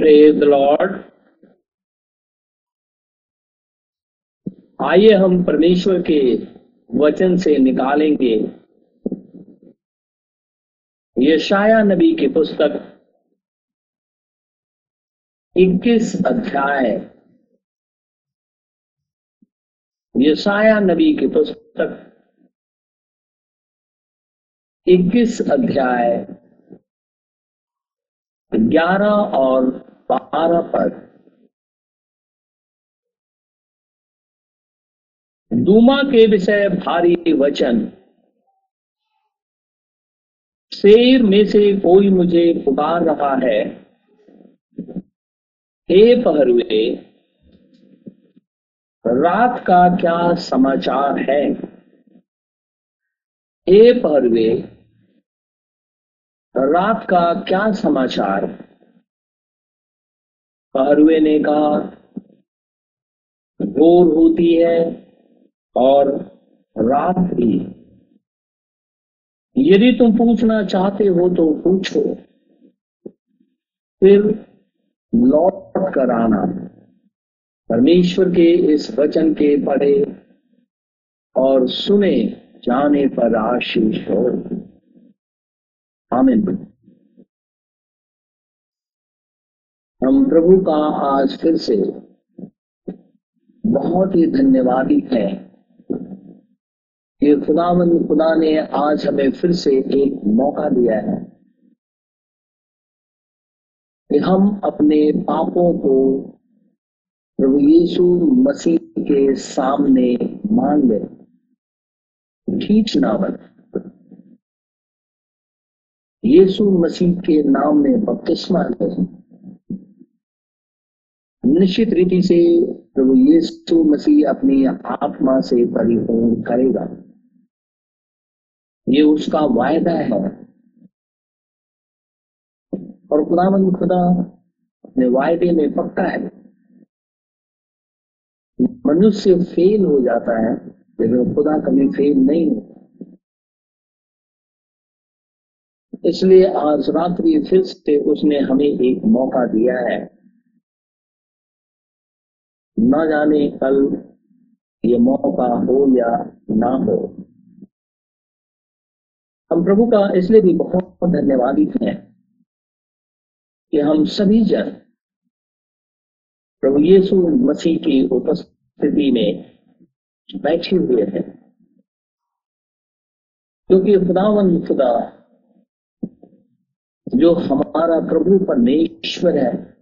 Praise the Lord आइए हम परमेश्वर के वचन से निकालेंगे। यशाया नबी की पुस्तक 21 अध्याय। यशाया नबी की पुस्तक 21 अध्याय 11 और 12 पद दूमा के विषय भारी वचन। शेर में से कोई मुझे पुकार रहा है। हे पहरुए, रात का क्या समाचार है? हे पहरुए, रात का क्या समाचार? पहरुए ने कहा भोर होती है और रात भी। यदि तुम पूछना चाहते हो तो पूछो। फिर लौट कर आना। परमेश्वर के इस वचन के पढ़े और सुने जाने पर आशीष हो। आमिन। हम प्रभु का आज फिर से बहुत ही धन्यवादी है कि खुदावंद खुदा ने आज हमें फिर से एक मौका दिया है कि हम अपने पापों को प्रभु यीशु मसीह के सामने मान लें ठीक बन। यीशु मसीह के नाम में बपतिस्मा लें। निश्चित रीति से प्रभु यीशु मसीह अपनी आत्मा से परिपूर्ण करेगा। ये उसका वायदा है। और खुदावंद खुदा अपने वायदे में पक्का है। मनुष्य फेल हो जाता है, लेकिन खुदा कभी फेल नहीं होता। इसलिए आज रात्रि फिर से उसने हमें एक मौका दिया है। न जाने कल ये मौका हो या ना हो। हम प्रभु का इसलिए भी बहुत धन्यवादी हैं कि हम सभी जन प्रभु यीशु मसीह की उपस्थिति में बैठे हुए हैं। क्योंकि खुदावन खुदा, जो हमारा प्रभु परमेश्वर है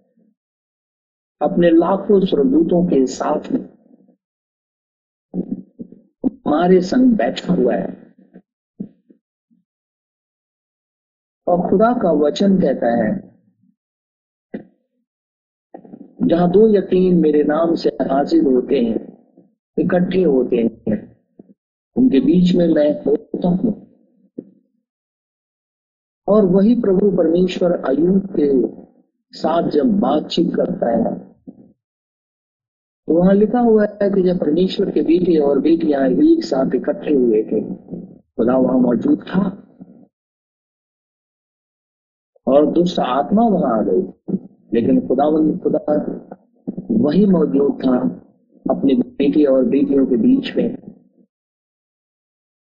अपने लाखों स्वर्गदूतों के साथ हमारे संग बैठा हुआ है। और खुदा का वचन कहता है, जहाँ दो या तीन मेरे नाम से हाजिर होते हैं, इकट्ठे होते हैं, उनके बीच में मैं होता हूँ। और वही प्रभु परमेश्वर अयुब के साथ जब बातचीत करता है वहाँ लिखा हुआ है कि जब परमेश्वर के बेटे और बेटियाँ एक साथ इकट्ठे हुए थे, खुदा वहाँ मौजूद था। और दुष्ट आत्मा वहाँ आ गई। लेकिन खुदा खुदा वही मौजूद था अपने बेटे और बेटियों के बीच में।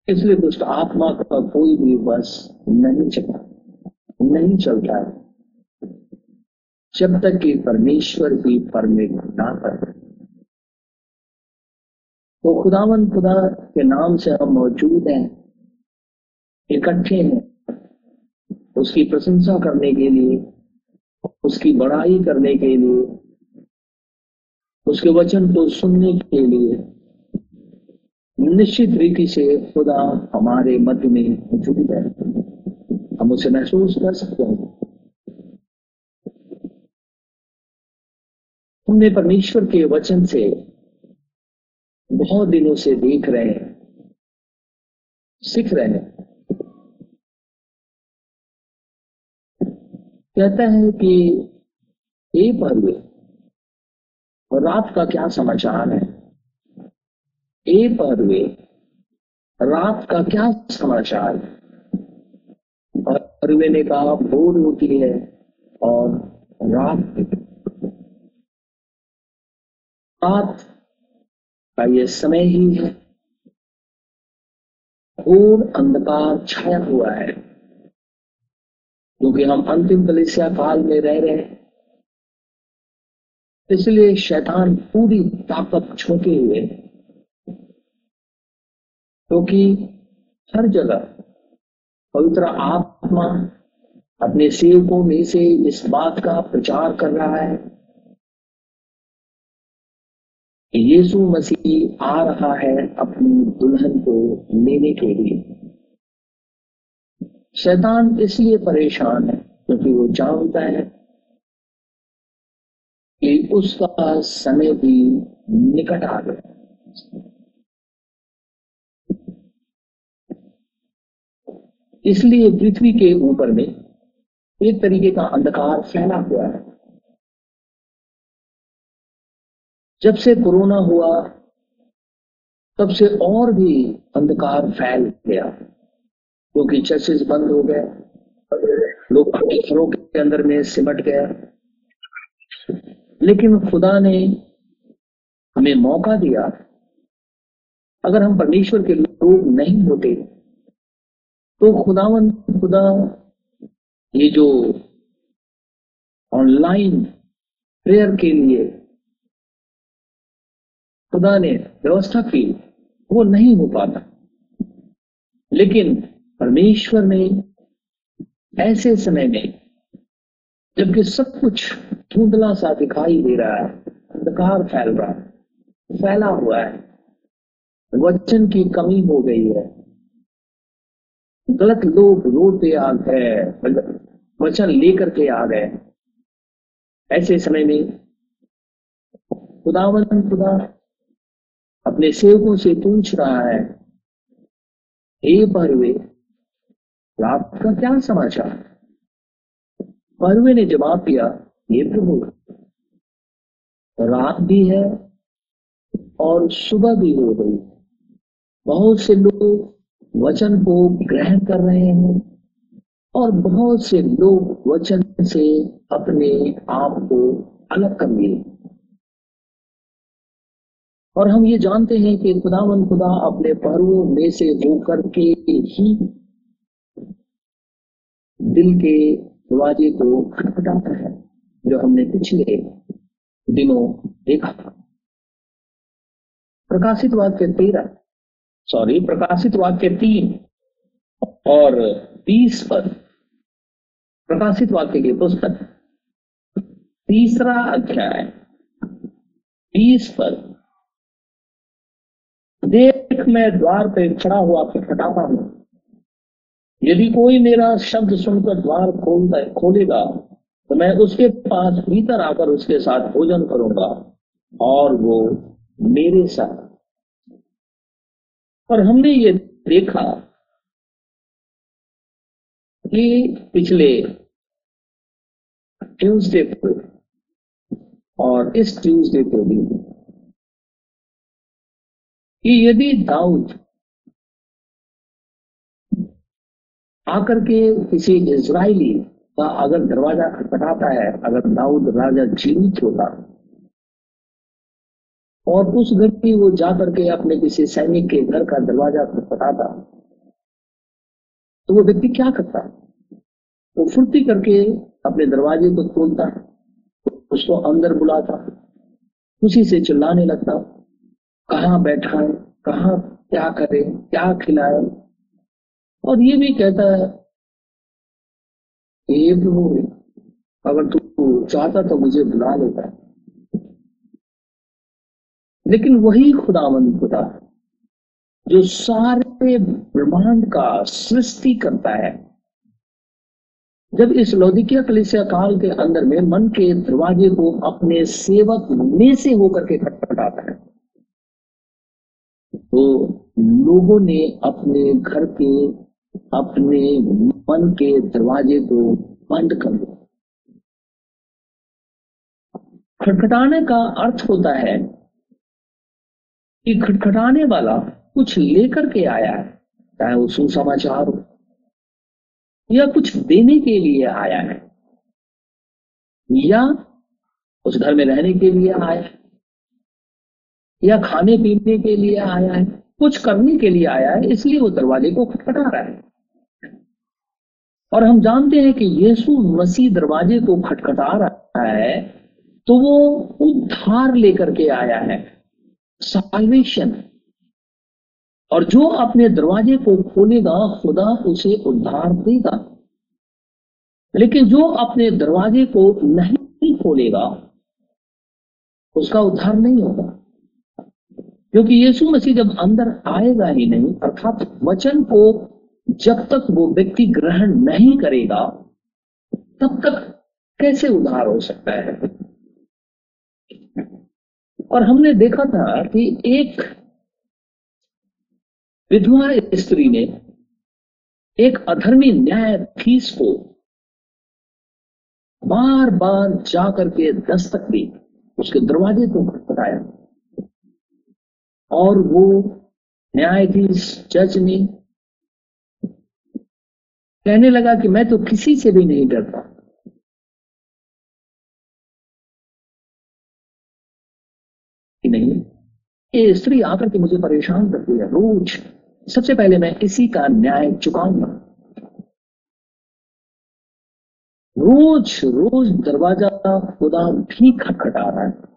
इसलिए दुष्ट आत्मा का कोई भी बस नहीं चला, नहीं चलता। जब तक कि परमेश्वर की परमिट ना करे। तो खुदावन खुदा के नाम से हम मौजूद हैं, इकट्ठे हैं, उसकी प्रशंसा करने के लिए, उसकी बड़ाई करने के लिए, उसके वचन को सुनने के लिए, निश्चित रीति से खुदा हमारे मध्य में मौजूद है। हम उसे महसूस कर सकते हैं। हमने परमेश्वर के वचन से बहुत दिनों से देख रहे हैं, सीख रहे हैं। कहता है कि ए पहलुए और रात का क्या समाचार है? ए पहलुए रात का क्या समाचार है? पहलुए ने कहा, भोर होती है और रात रात ये समय ही है पूर्ण अंधकार छाया हुआ है। क्योंकि हम अंतिम कलिसिया काल में रह रहे हैं। इसलिए शैतान पूरी ताकत छोके हुए, क्योंकि तो हर जगह पवित्र आत्मा अपने सेवकों में से इस बात का प्रचार कर रहा है। यीशु मसीह आ रहा है अपनी दुल्हन को लेने के लिए। शैतान इसलिए परेशान है क्योंकि वो जानता है कि उसका समय भी निकट आ गया। इसलिए पृथ्वी के ऊपर में एक तरीके का अंधकार फैला हुआ है। जब से कोरोना हुआ, तब से और भी अंधकार फैल गया। क्योंकि चर्चेस बंद हो गए, लोग अपने घरों के अंदर में सिमट गया लेकिन खुदा ने हमें मौका दिया, अगर हम परमेश्वर के लोग नहीं होते तो खुदावन, खुदा, ये जो ऑनलाइन प्रेयर के लिए खुदा ने व्यवस्था की, वो नहीं हो पाता। लेकिन परमेश्वर ने ऐसे समय में, जबकि सब कुछ धुंधला सा दिखाई दे रहा है, अंधकार फैल रहा है, फैला हुआ है, वचन की कमी हो गई है। गलत लोग रोड पे आ गए, वचन लेकर के आ गए। ऐसे समय में खुदावन खुदा अपने सेवकों से पूछ रहा है, हे परवे रात का क्या समाचार? परवे ने जवाब दिया ये प्रभु, रात भी है और सुबह भी हो गई। बहुत से लोग वचन को ग्रहण कर रहे हैं और बहुत से लोग वचन से अपने आप को अलग कर लिए और हम ये जानते हैं कि खुदावन खुदा अपने पहरुओं में से होकर के ही दिल के दरवाजे को खटखटाता है, जो हमने पिछले दिनों देखा। प्रकाशित वाक्य तेरह सॉरी प्रकाशित वाक्य तीन और बीस पर प्रकाशित वाक्य की पुस्तक, तीसरा अध्याय बीस पर देख मैं द्वार पे खड़ा हुआ खटखटाता हूँ। यदि कोई मेरा शब्द सुनकर द्वार खोलता है खोलेगा तो मैं उसके पास भीतर आकर उसके साथ भोजन करूँगा और वो मेरे साथ। और हमने ये देखा कि पिछले ट्यूसडे को और इस ट्यूसडे को भी कि यदि दाऊद आकर के किसी इज़राइली का अगर दरवाज़ा खटखटाता है, अगर दाऊद राजा जीवित होता और उस की वो जाकर के अपने किसी सैनिक के घर का दरवाज़ा खटखटाता तो वो व्यक्ति क्या करता? वो फुर्ती करके अपने दरवाजे को खोलता, उसको अंदर बुलाता, उसी से चिल्लाने लगता। कहाँ बैठा है कहाँ क्या करे, क्या खिलाए। और ये भी कहता है ये प्रभु अगर तू चाहता तो मुझे बुला लेता। लेकिन वही खुदावंद खुदा, जो सारे ब्रह्मांड का सृष्टि करता है। जब इस लौदिकिया कलिसिया काल के अंदर में मन के दरवाजे को अपने सेवक में से होकर के खटखटाता है। तो लोगों ने अपने घर के, अपने मन के दरवाजे को बंद कर दिया। खटखटाने का अर्थ होता है कि खटखटाने वाला कुछ लेकर के आया है, चाहे वो सुसमाचार हो, या कुछ देने के लिए आया है, या उस घर में रहने के लिए आया है। या खाने पीने के लिए आया है, कुछ करने के लिए आया है, इसलिए वो दरवाजे को खटखटा रहा है। और हम जानते हैं कि यीशु मसीह दरवाजे को खटखटा रहा है तो वो उद्धार लेकर के आया है साल्वेशन और जो अपने दरवाजे को खोलेगा, खुदा उसे उद्धार देगा। लेकिन जो अपने दरवाजे को नहीं खोलेगा, उसका उद्धार नहीं होगा। क्योंकि यीशु मसीह जब अंदर आएगा ही नहीं, अर्थात वचन को जब तक वो व्यक्ति ग्रहण नहीं करेगा, तब तक कैसे उद्धार हो सकता है? और हमने देखा था कि एक विधवा स्त्री ने एक अधर्मी न्यायाधीश को बार बार जाकर के दस्तक दी, उसके दरवाजे को खटखटाया। और वो न्यायाधीश, जज ने कहने लगा कि मैं तो किसी से भी नहीं डरता। नहीं, ये स्त्री आकर के मुझे परेशान करती है रोज। सबसे पहले मैं इसी का न्याय चुकाऊँगा। रोज रोज दरवाज़ा खुदा भी खटखटा रहा है।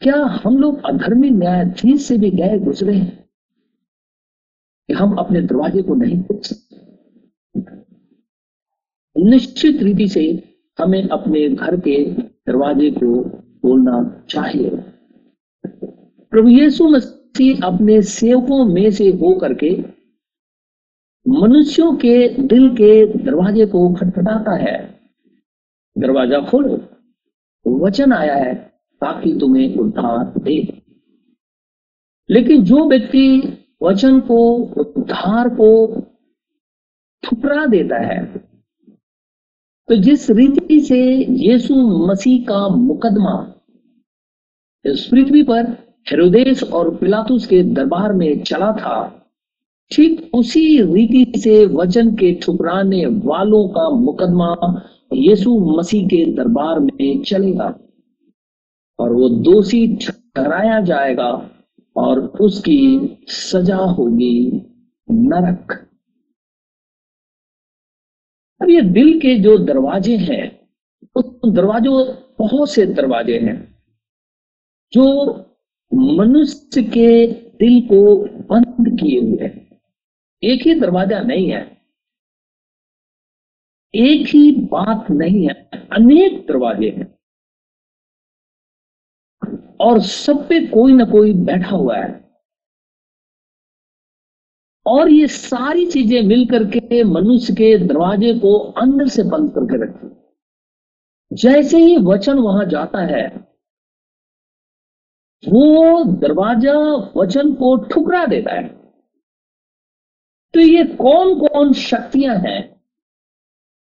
क्या हम लोग अधर्मी न्यायाधीश से भी गए गुजरे हैं कि हम अपने दरवाजे को नहीं खोल सकते? निश्चित रीति से हमें अपने घर के दरवाजे को खोलना चाहिए। प्रभु यीशु मसीह अपने सेवकों में से हो करके मनुष्यों के दिल के दरवाजे को खटखटाता है। दरवाज़ा खोलो, वचन आया है। ताकि तुम्हें उद्धार दे। लेकिन जो व्यक्ति वचन को, उद्धार को ठुकरा देता है तो जिस रीति से यीशु मसीह का मुकदमा इस पृथ्वी पर हेरोदेश और पिलातुस के दरबार में चला था, ठीक उसी रीति से वचन के ठुकराने वालों का मुकदमा यीशु मसीह के दरबार में चलेगा। और वो दोषी ठहराया जाएगा और उसकी सजा होगी नरक। अब ये दिल के जो दरवाजे हैं उस दरवाजों, बहुत से दरवाजे हैं, जो मनुष्य के दिल को बंद किए हुए हैं। एक ही दरवाज़ा नहीं है। एक ही बात नहीं है। अनेक दरवाजे हैं। और सब पे कोई ना कोई बैठा हुआ है। और ये सारी चीज़ें मिलकर के मनुष्य के दरवाजे को अंदर से बंद करके रखती जैसे ही वचन वहाँ जाता है, वो दरवाज़ा वचन को ठुकरा देता है। तो ये कौन कौन शक्तियाँ हैं?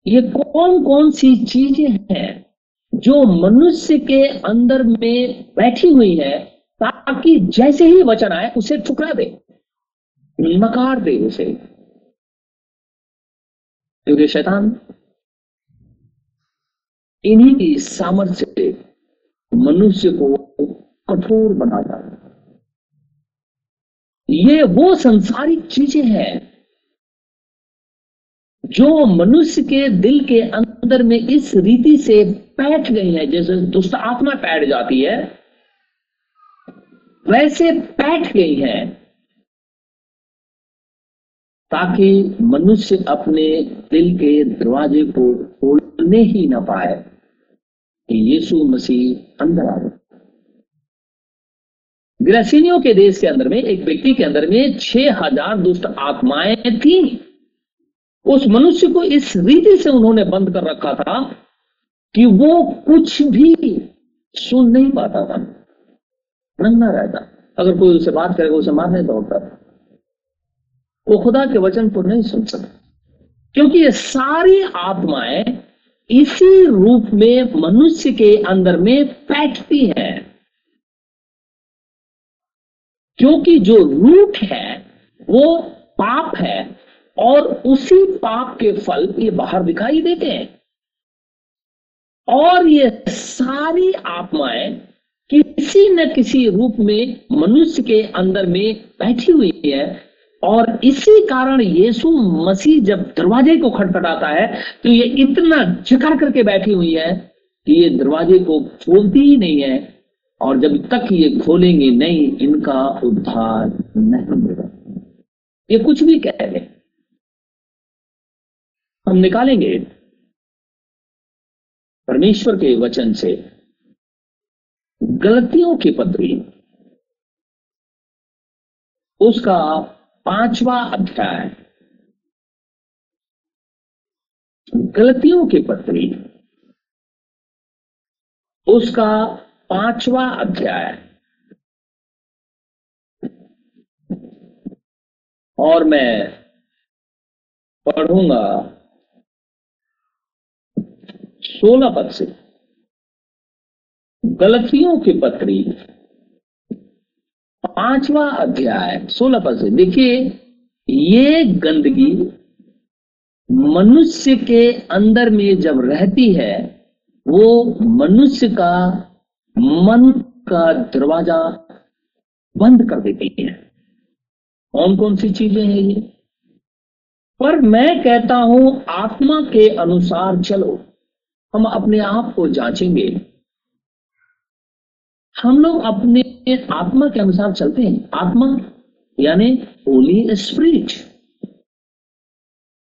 ये कौन कौन सी चीज़ें हैं जो मनुष्य के अंदर में बैठी हुई है, ताकि जैसे ही वचन आए, उसे ठुकरा दे नकार दे उसे। क्योंकि शैतान इन्हीं की सामर्थ्य से मनुष्य को कठोर बनाता है। ये वो संसारिक चीज़ें हैं, जो मनुष्य के दिल के अंदर में इस रीति से बैठ गई है, जैसे दुष्ट आत्मा बैठ जाती है, वैसे बैठ गई है, ताकि मनुष्य अपने दिल के दरवाजे को खोलने ही ना पाए कि यीशु मसीह अंदर आ गए। ग्रसिनियों के देश के अंदर में, एक व्यक्ति के अंदर में छह हज़ार दुष्ट आत्माएँ थी। उस मनुष्य को इस रीति से उन्होंने बंद कर रखा था कि वो कुछ भी सुन नहीं पाता था। नंगा रहता। अगर कोई उसे बात करेगा उसे मारने दौड़ता था। वो खुदा के वचन को नहीं सुन सकता। क्योंकि ये सारी आत्माएँ इसी रूप में मनुष्य के अंदर में बैठती हैं। क्योंकि जो रूट है, वो पाप है और उसी पाप के फल ये बाहर दिखाई देते हैं। और ये सारी आत्माएँ किसी न किसी रूप में मनुष्य के अंदर में बैठी हुई है और इसी कारण यीशु मसीह जब दरवाजे को खटखटाता है तो ये इतना जकड़ करके बैठी हुई है कि ये दरवाजे को खोलती ही नहीं है और जब तक ये खोलेंगे नहीं, इनका उद्धार नहीं होगा। ये कुछ भी कह रहे हम निकालेंगे। परमेश्वर के वचन से गलतियों की पत्री उसका पांचवा अध्याय। गलतियों की पत्री उसका पांचवा अध्याय। और मैं पढ़ूँगा सोलह पद से गलतियों के पत्री पांचवा अध्याय, सोलह पद से देखिए, ये गंदगी मनुष्य के अंदर में जब रहती है, वो मनुष्य का मन का दरवाज़ा बंद कर देती है। कौन कौन सी चीज़ें हैं ये? पर मैं कहता हूँ, आत्मा के अनुसार चलो। हम अपने आप को जांचेंगे। हम लोग अपने आत्मा के अनुसार चलते हैं। आत्मा यानी होली स्प्रिट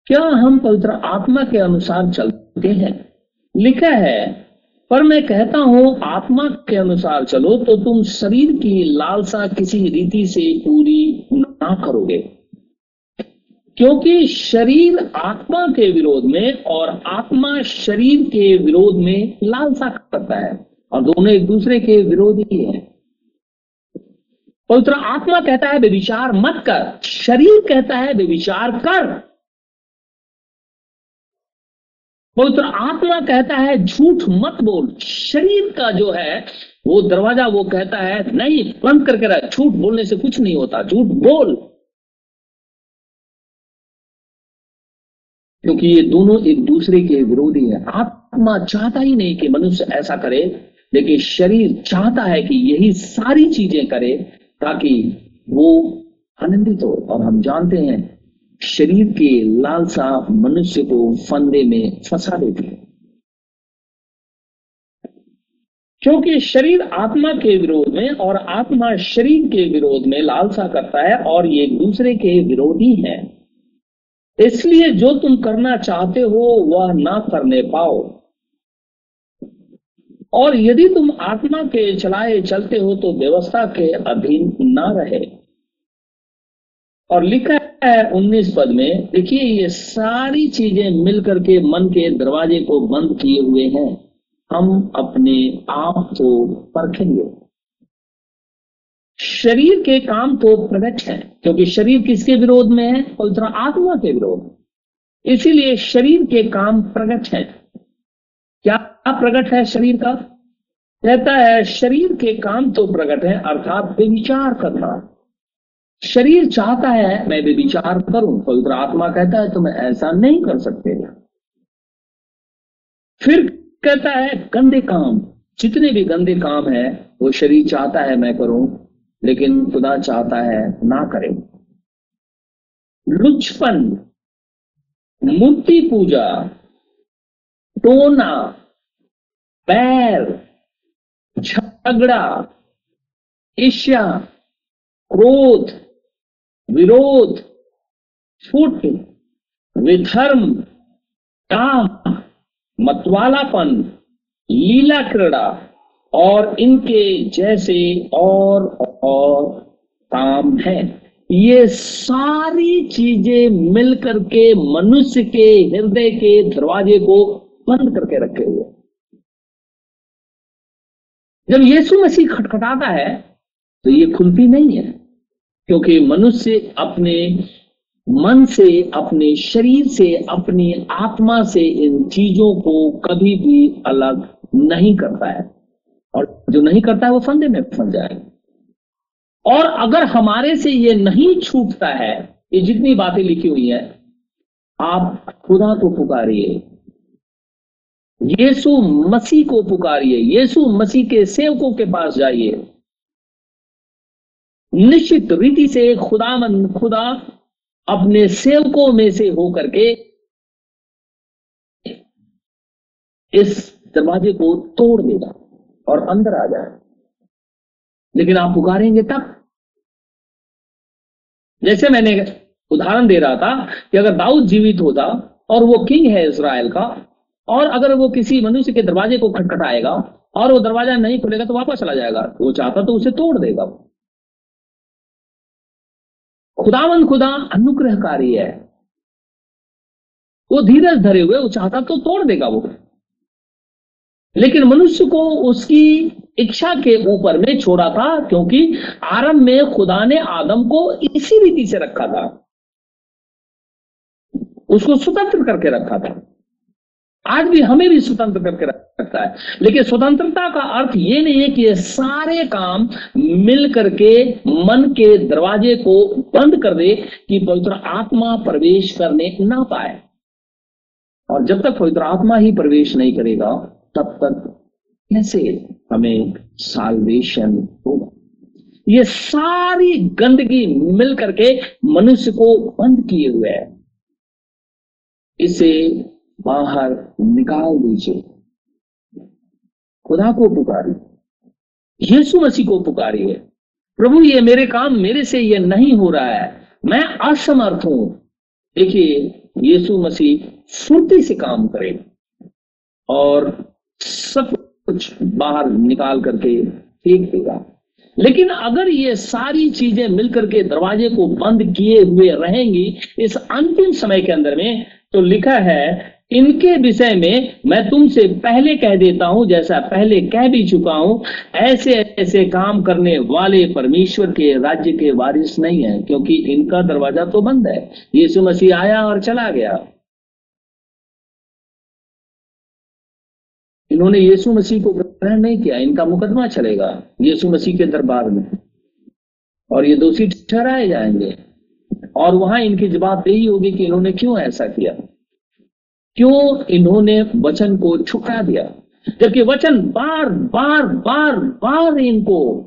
क्या हम पवित्र आत्मा के अनुसार चलते हैं? लिखा है, पर मैं कहता हूँ, आत्मा के अनुसार चलो तो तुम शरीर की लालसा किसी रीति से पूरी ना करोगे। क्योंकि शरीर आत्मा के विरोध में और आत्मा शरीर के विरोध में लालसा करता है। और दोनों एक दूसरे के विरोधी हैं। पवित्र आत्मा कहता है विचार मत कर। शरीर कहता है विचार कर। पवित्र आत्मा कहता है, झूठ मत बोल। शरीर का जो है, वो दरवाज़ा वो कहता है, नहीं, बंद करके रह झूठ बोलने से कुछ नहीं होता। झूठ बोल। क्योंकि ये दोनों एक दूसरे के विरोधी है। आत्मा चाहता ही नहीं कि मनुष्य ऐसा करे, लेकिन शरीर चाहता है कि यही सारी चीज़ें करे ताकि वो आनंदित हो। और हम जानते हैं, शरीर के लालसा मनुष्य को फंदे में फंसा देती है। क्योंकि शरीर आत्मा के विरोध में और आत्मा शरीर के विरोध में लालसा करता है और ये दूसरे के विरोधी हैं। इसलिए जो तुम करना चाहते हो, वह ना करने पाओ। और यदि तुम आत्मा के चलाए चलते हो तो व्यवस्था के अधीन ना रहे। और लिखा है उन्नीस पद में, देखिए, ये सारी चीज़ें मिलकर के मन के दरवाजे को बंद किए हुए हैं। हम अपने आप को परखेंगे। शरीर के काम तो प्रकट है, क्योंकि शरीर किसके विरोध में है? पवित्र आत्मा के विरोध इसीलिए शरीर के काम प्रकट है। क्या प्रकट है शरीर का? कहता है, शरीर के काम तो प्रकट है, अर्थात विचार करना। शरीर चाहता है, मैं भी विचार करूँ। पवित्र आत्मा कहता है तो मैं ऐसा नहीं कर सकते। फिर कहता है, गंदे काम। जितने भी गंदे काम है, वो शरीर चाहता है, मैं करूँ। लेकिन खुदा चाहता है ना करें। लुचपन मूर्ति पूजा, टोना, पैर, झगड़ा, ईर्ष्या, क्रोध, विरोध फुट विधर्म टाह मतवालापन लीला क्रीड़ा और इनके जैसे और और काम है। ये सारी चीज़ें मिलकर के मनुष्य के हृदय के दरवाजे को बंद करके रखे हुए जब यीशु मसीह खटखटाता है तो ये खुलती नहीं है, क्योंकि मनुष्य अपने मन से, अपने शरीर से, अपनी आत्मा से इन चीज़ों को कभी भी अलग नहीं करता है। और जो नहीं करता है, वो फंदे में फंस जाएगा। और अगर हमारे से ये नहीं छूटता है, ये जितनी बातें लिखी हुई है, आप खुदा को पुकारिए। यीशु मसीह को पुकारिए, यीशु मसीह के सेवकों के पास जाइए। निश्चित रीति से खुदा मन खुदा अपने सेवकों में से होकर के इस दरवाजे को तोड़ देगा और अंदर आ जाए लेकिन आप पुकारेंगे तब? जैसे मैंने उदाहरण दे रहा था कि अगर दाऊद जीवित होता और वो किंग है इसराइल का, और अगर वो किसी मनुष्य के दरवाजे को खटखटाएगा और वो दरवाज़ा नहीं खुलेगा तो वापस चला जाएगा। वो चाहता तो उसे तोड़ देगा। खुदावन खुदा अनुग्रहकारी है। वो धीरज धरे हुए, वो चाहता तो तोड़ देगा वो। लेकिन मनुष्य को उसकी इच्छा के ऊपर में छोड़ा था, क्योंकि आरंभ में खुदा ने आदम को इसी रीति से रखा था। उसको स्वतंत्र करके रखा था। आज भी हमें भी स्वतंत्र करके रखता है। लेकिन स्वतंत्रता का अर्थ ये नहीं है कि ये सारे काम मिल करके मन के दरवाजे को बंद कर दे कि पवित्र आत्मा प्रवेश करने ना पाए। और जब तक पवित्र आत्मा ही प्रवेश नहीं करेगा, तब तक कैसे हमें साल्वेशन होगा। ये सारी गंदगी मिल करके मनुष्य को बंद किए हुए है। इसे बाहर निकाल दीजिए। खुदा को पुकारिए। यीशु मसीह को पुकारी पुकारिए। प्रभु, ये मेरे काम मेरे से ये नहीं हो रहा है। मैं असमर्थ हूँ। देखिए, यीशु मसीह फुर्ती से काम करे। और सब कुछ बाहर निकाल करके फेंक देगा। लेकिन अगर ये सारी चीज़ें मिलकर के दरवाजे को बंद किए हुए रहेंगी, इस अंतिम समय के अंदर में तो लिखा है, इनके विषय में मैं तुमसे पहले कह देता हूँ, जैसा पहले कह भी चुका हूँ, ऐसे ऐसे काम करने वाले परमेश्वर के राज्य के वारिस नहीं है, क्योंकि इनका दरवाज़ा तो बंद है। यीशु मसीह आया और चला गया। इन्होंने यीशु मसीह को ग्रहण नहीं किया, इनका मुकदमा चलेगा, यीशु मसीह के दरबार में। और ये दोषी ठहराए जाएँगे। और वहाँ इनकी जवाबदेही होगी कि इन्होंने क्यों ऐसा किया? क्यों इन्होंने वचन को छुपा दिया? जबकि वचन बार बार बार बार इनको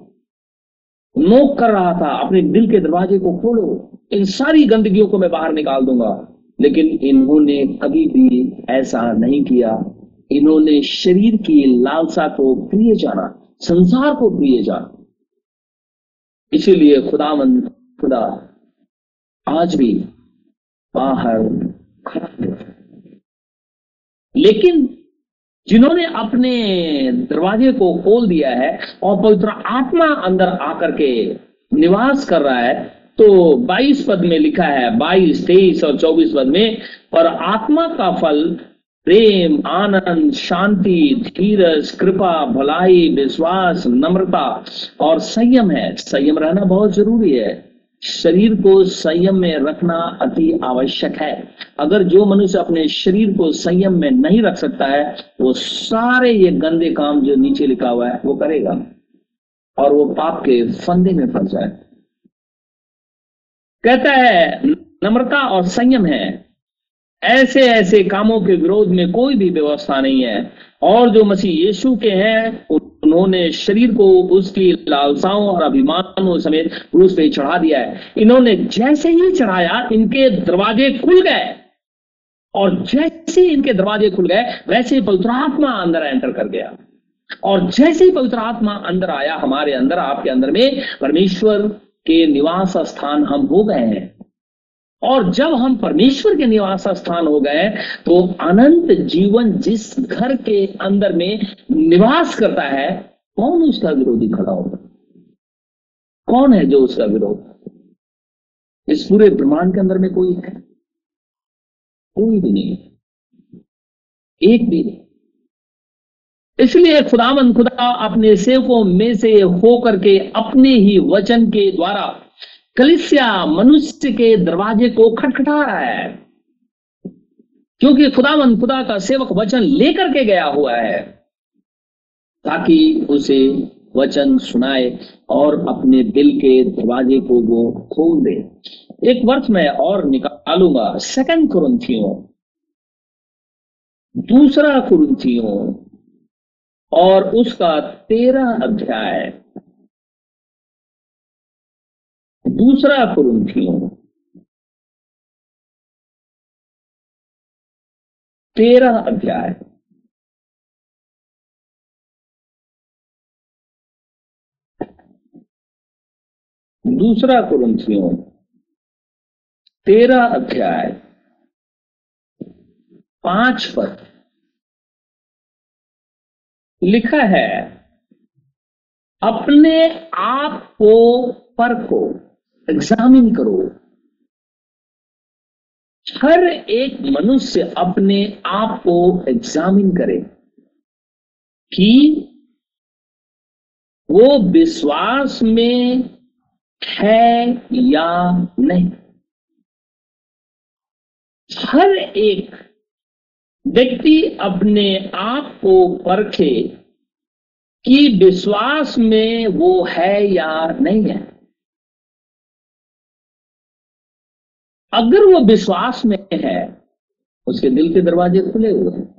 नोक कर रहा था, अपने दिल के दरवाजे को खोलो, इन सारी गंदगियों को मैं बाहर निकाल दूँगा। लेकिन इन्होंने कभी भी ऐसा नहीं किया। इन्होंने शरीर की लालसा को प्रिय जाना संसार को प्रिय जाना। इसीलिए खुदामंद खुदा आज भी बाहर खड़ा लेकिन जिन्होंने अपने दरवाजे को खोल दिया है और पवित्र आत्मा अंदर आकर के निवास कर रहा है तो 22 पद में लिखा है 22, 23 और 24 पद में पर आत्मा का फल प्रेम, आनंद, शांति, धीरज, कृपा, भलाई, विश्वास, नम्रता। और संयम है। संयम रहना बहुत ज़रूरी है। शरीर को संयम में रखना अति आवश्यक है। अगर जो मनुष्य अपने शरीर को संयम में नहीं रख सकता है, वो सारे ये गंदे काम जो नीचे लिखा हुआ है, वो करेगा। और वो पाप के फंदे में फंस जाए कहता है, नम्रता और संयम है। ऐसे ऐसे कामों के विरोध में कोई भी व्यवस्था नहीं है। और जो मसीह यीशु के हैं, उन्होंने शरीर को, उसकी लालसाओं और अभिमानों समेत क्रूस पे चढ़ा दिया है। इन्होंने जैसे ही चढ़ाया, इनके दरवाजे खुल गए। और जैसे इनके दरवाजे खुल गए, वैसे पवित्र आत्मा अंदर एंटर कर गया। और जैसे ही पवित्र आत्मा अंदर आया, हमारे अंदर, आपके अंदर में परमेश्वर के निवास स्थान हम हो गए हैं। और जब हम परमेश्वर के निवास स्थान हो गए तो अनंत जीवन जिस घर के अंदर में निवास करता है, कौन उसका विरोधी खड़ा होगा कौन है जो उसका विरोध? इस पूरे ब्रह्मांड के अंदर में कोई है? कोई भी नहीं है। एक भी नहीं। इसलिए खुदावन खुदा अपने सेवकों में से होकर के अपने ही वचन के द्वारा कलिसिया मनुष्य के दरवाजे को खटखटा रहा है। क्योंकि खुदावन, खुदा का सेवक वचन लेकर के गया हुआ है, ताकि उसे वचन सुनाए और अपने दिल के दरवाजे को वो खोल दे। एक वर्ष में और निकालूँगा सेकंड क्रंथियों। दूसरा कुरुतियों और उसका तेरह अध्याय। दूसरा कुरुतियों तेरह अध्याय। दूसरा कुरुतियों तेरह अध्याय। पाँच पर लिखा है, अपने आप को परखो। एग्जामिन करो। हर एक मनुष्य अपने आप को एग्जामिन करे कि वो विश्वास में है या नहीं। हर एक व्यक्ति अपने आप को परखे कि विश्वास में वो है या नहीं है। अगर वो विश्वास में है, उसके दिल के दरवाजे खुले हुए हैं।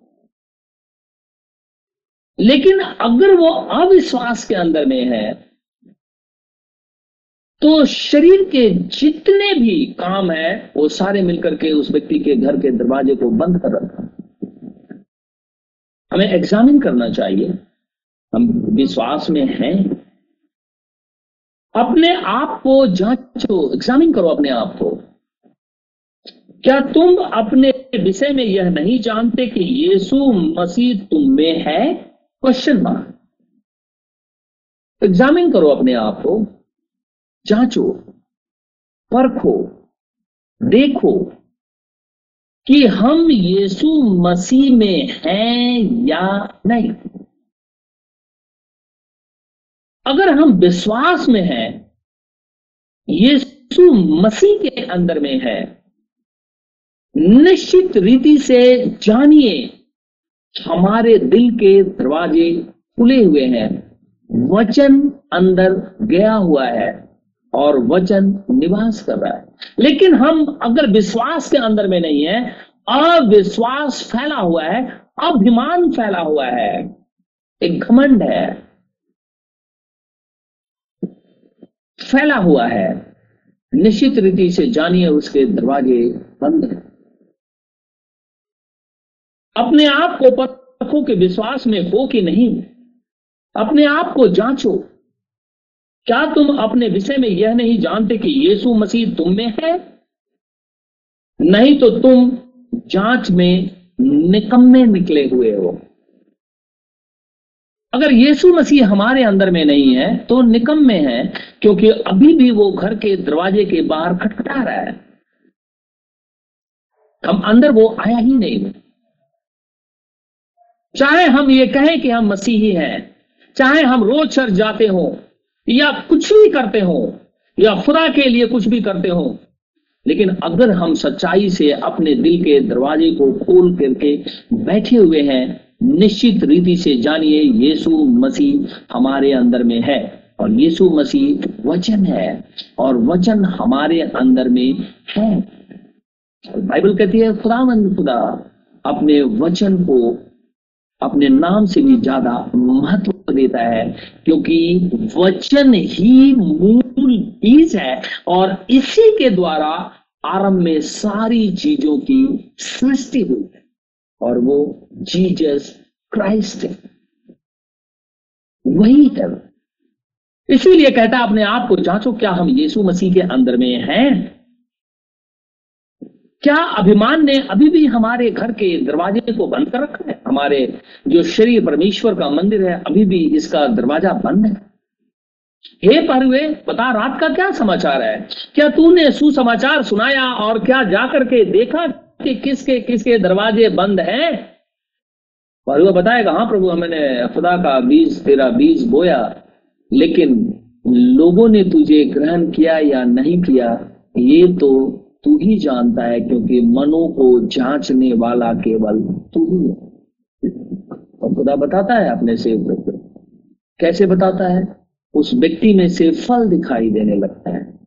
लेकिन अगर वो अविश्वास के अंदर में है तो शरीर के जितने भी काम है, वो सारे मिलकर के उस व्यक्ति के घर के दरवाजे को बंद कर रखा हमें एग्जामिन करना चाहिए, हम विश्वास में हैं। अपने आप को जांचो एग्जामिन करो अपने आप को। क्या तुम अपने विषय में यह नहीं जानते कि यीशु मसीह तुम में है? क्वेश्चन मार्क एग्जामिन करो अपने आप को। जांचो। परखो। देखो कि हम यीशु मसीह में हैं या नहीं। अगर हम विश्वास में हैं, यीशु मसीह के अंदर में है निश्चित रीति से जानिए, हमारे दिल के दरवाजे खुले हुए हैं, वचन अंदर गया हुआ है और वचन निवास कर रहा है। लेकिन हम अगर विश्वास के अंदर में नहीं है, अविश्वास फैला हुआ है, अभिमान फैला हुआ है, एक घमंड है, फैला हुआ है, निश्चित रीति से जानिए उसके दरवाजे बंद हैं। अपने आप को परखो के विश्वास में हो कि नहीं। अपने आप को जांचो। क्या तुम अपने विषय में यह नहीं जानते कि यीशु मसीह तुम में है? नहीं तो तुम जाँच में निकम्मे निकले हुए हो। अगर यीशु मसीह हमारे अंदर में नहीं है तो निकम्मे है, क्योंकि अभी भी वो घर के दरवाजे के बाहर खटखटा रहा है। हम अंदर वो आया ही नहीं। चाहे हम ये कहें कि हम मसीही हैं, चाहे हम रोज चर्च जाते हो, या कुछ भी करते हो, या खुदा के लिए कुछ भी करते हो, लेकिन अगर हम सच्चाई से अपने दिल के दरवाजे को खोल करके बैठे हुए हैं, निश्चित रीति से जानिए यीशु मसीह हमारे अंदर में है, और यीशु मसीह वचन है, और वचन हमारे अंदर में है। बाइबल कहती है, खुदावंद खुदा, अपने वचन को अपने नाम से भी ज़्यादा महत्व देता है, क्योंकि वचन ही मूल बीज है और इसी के द्वारा आरंभ में सारी चीज़ों की सृष्टि हुई है, और वो जीजस क्राइस्ट है। वही है इसीलिए कहता अपने आप को, जांचो क्या हम यीशु मसीह के अंदर में हैं? क्या अभिमान ने अभी भी हमारे घर के दरवाजे को बंद कर रखा है? हमारे जो श्री परमेश्वर का मंदिर है, अभी भी इसका दरवाज़ा बंद है। हे परवे बता, रात का क्या समाचार है? क्या तूने सुसमाचार सुनाया और क्या जाकर के देखा कि किसके किसके दरवाजे बंद हैं? परवे बताएगा हाँ प्रभु, हमने खुदा का बीज, तेरा बीज बोया, लेकिन लोगों ने तुझे ग्रहण किया या नहीं किया, ये तो तू ही जानता है क्योंकि मनो को जांचने वाला केवल तू ही है। और खुदा बताता है अपने सेवक को। कैसे बताता है? उस व्यक्ति में से फल दिखाई देने लगता है।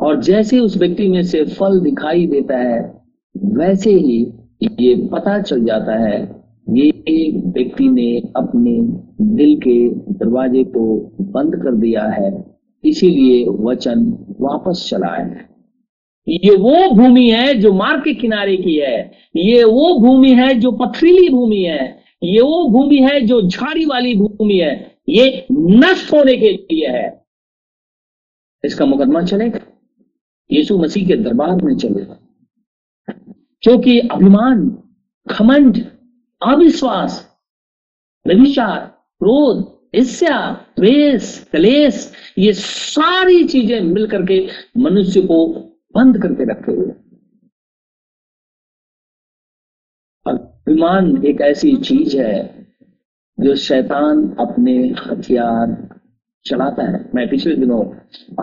और जैसे उस व्यक्ति में से फल दिखाई देता है, वैसे ही ये पता चल जाता है, ये व्यक्ति ने अपने दिल के दरवाजे को बंद कर दिया है, इसीलिए वचन वापस चला है। ये वो भूमि है जो मार्ग के किनारे की है। ये वो भूमि है जो पथरीली भूमि है। ये वो भूमि है जो झाड़ी वाली भूमि है। ये नष्ट होने के लिए है। इसका मुकदमा चलेगा। यीशु मसीह के दरबार में चलेगा। क्योंकि अभिमान खमंड अविश्वास, व्यभिचार, क्रोध, ईर्ष्या, द्वेष, कलेश, ये सारी चीज़ें मिलकर के मनुष्य को बंद करके रखे हुए। अभिमान एक ऐसी चीज़ है जो शैतान अपने हथियार चलाता है। मैं पिछले दिनों